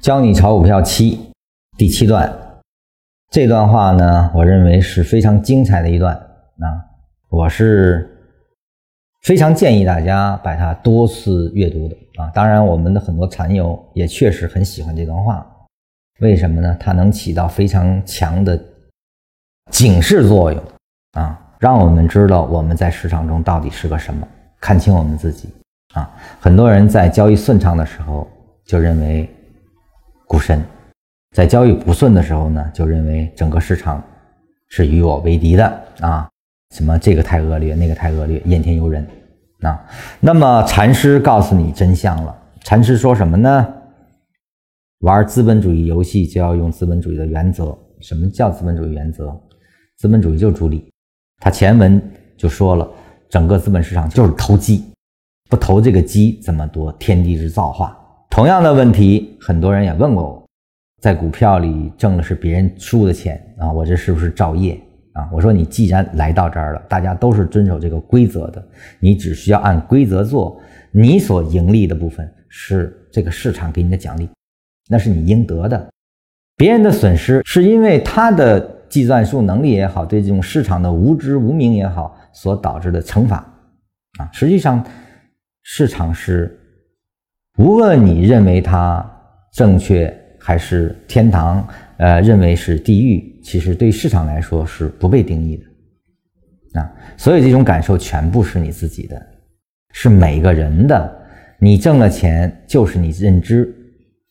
教你炒股票七第七段，这段话呢，我认为是非常精彩的一段啊，我是非常建议大家把它多次阅读的啊。当然，我们的很多禅友也确实很喜欢这段话，为什么呢？它能起到非常强的警示作用啊，让我们知道我们在市场中到底是个什么，看清我们自己啊。很多人在交易顺畅的时候就认为。股神，在交易不顺的时候呢，就认为整个市场是与我为敌的啊！什么这个太恶劣，那个太恶劣，怨天尤人啊！那么禅师告诉你真相了。禅师说什么呢？玩资本主义游戏就要用资本主义的原则。什么叫资本主义原则？资本主义就是逐利。他前文就说了，整个资本市场就是投机，不投这个机怎么夺天地之造化。同样的问题，很多人也问过我，在股票里挣的是别人输的钱啊，我这是不是造业啊？我说你既然来到这儿了，大家都是遵守这个规则的，你只需要按规则做，你所盈利的部分是这个市场给你的奖励，那是你应得的。别人的损失是因为他的计算术能力也好，对这种市场的无知无明也好所导致的惩罚啊。实际上，市场是。无论你认为它正确还是天堂，呃，认为是地狱，其实对市场来说是不被定义的啊。所以这种感受全部是你自己的，是每个人的。你挣了钱就是你认知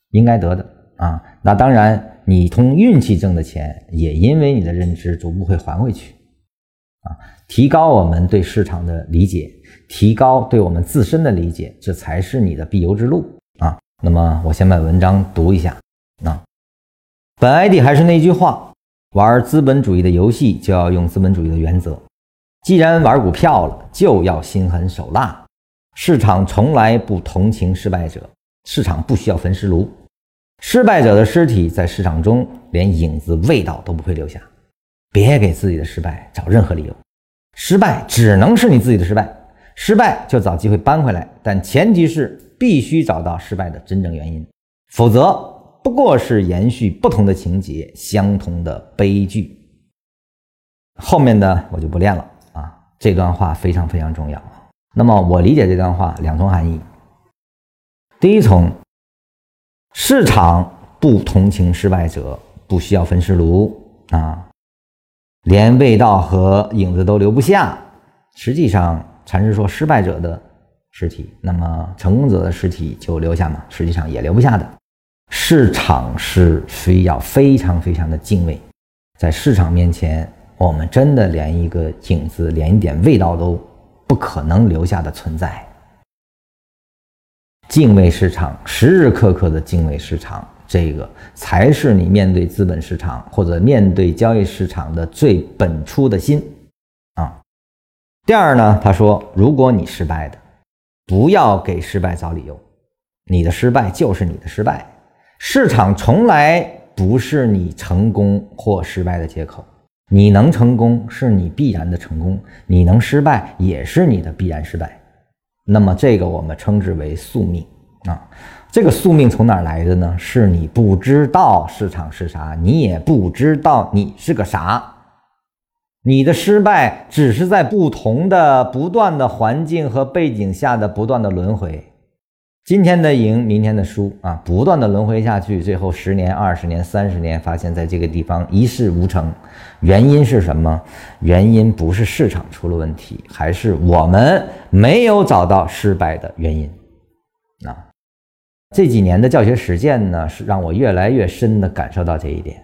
应该得的啊。那当然，你从运气挣的钱也因为你的认知逐步会还回去啊。提高我们对市场的理解。提高对我们自身的理解，这才是你的必由之路啊！那么，我先把文章读一下。啊，本 ID 还是那句话：玩资本主义的游戏就要用资本主义的原则。既然玩股票了，就要心狠手辣。市场从来不同情失败者，市场不需要焚尸炉。失败者的尸体在市场中连影子、味道都不会留下。别给自己的失败找任何理由，失败只能是你自己的失败。失败就找机会扳回来，但前提是必须找到失败的真正原因，否则不过是延续不同的情节，相同的悲剧。后面的我就不练了啊，这段话非常非常重要。那么我理解这段话两重含义：第一重，市场不同情失败者，不需要焚尸炉啊，连味道和影子都留不下。实际上。禅师说：“失败者的尸体，那么成功者的尸体就留下吗？实际上也留不下的。市场是需要非常非常的敬畏，在市场面前，我们真的连一个影子、连一点味道都不可能留下的存在。敬畏市场，时时刻刻的敬畏市场，这个才是你面对资本市场或者面对交易市场的最本初的心。”啊第二呢，他说：“如果你失败的，不要给失败找理由，你的失败就是你的失败。市场从来不是你成功或失败的借口。你能成功是你必然的成功，你能失败也是你的必然失败。那么这个我们称之为宿命啊。这个宿命从哪来的呢？是你不知道市场是啥，你也不知道你是个啥。”你的失败只是在不同的、不断的环境和背景下的不断的轮回，今天的赢，明天的输啊，不断的轮回下去，最后十年、二十年、三十年，发现在这个地方一事无成，原因是什么？原因不是市场出了问题，还是我们没有找到失败的原因啊？这几年的教学实践呢，是让我越来越深的感受到这一点。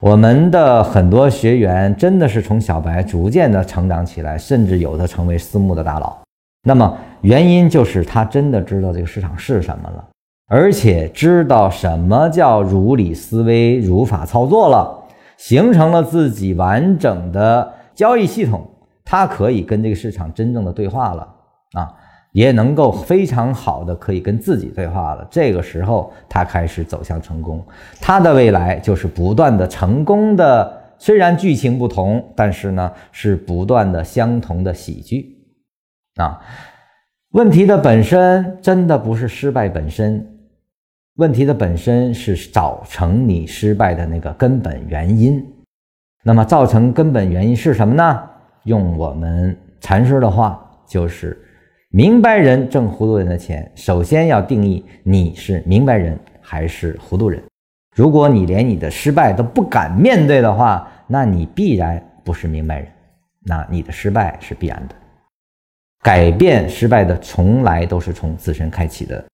我们的很多学员真的是从小白逐渐的成长起来，甚至有的成为私募的大佬。那么原因就是他真的知道这个市场是什么了，而且知道什么叫如理思维、如法操作了，形成了自己完整的交易系统，他可以跟这个市场真正的对话了啊。也能够非常好的可以跟自己对话了。这个时候，他开始走向成功。他的未来就是不断的成功的，虽然剧情不同，但是呢是不断的相同的喜剧。啊，问题的本身真的不是失败本身，问题的本身是造成你失败的那个根本原因。那么，造成根本原因是什么呢？用我们禅师的话，就是明白人挣糊涂人的钱。首先要定义你是明白人还是糊涂人。如果你连你的失败都不敢面对的话，那你必然不是明白人，那你的失败是必然的。改变失败的从来都是从自身开启的。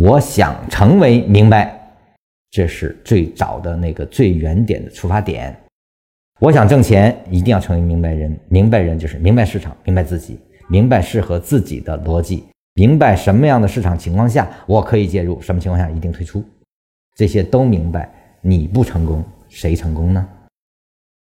我想成为明白，这是最早的那个最原点的出发点。我想挣钱，一定要成为明白人。明白人就是明白市场，明白自己，明白适合自己的逻辑，明白什么样的市场情况下我可以介入，什么情况下一定退出，这些都明白。你不成功，谁成功呢？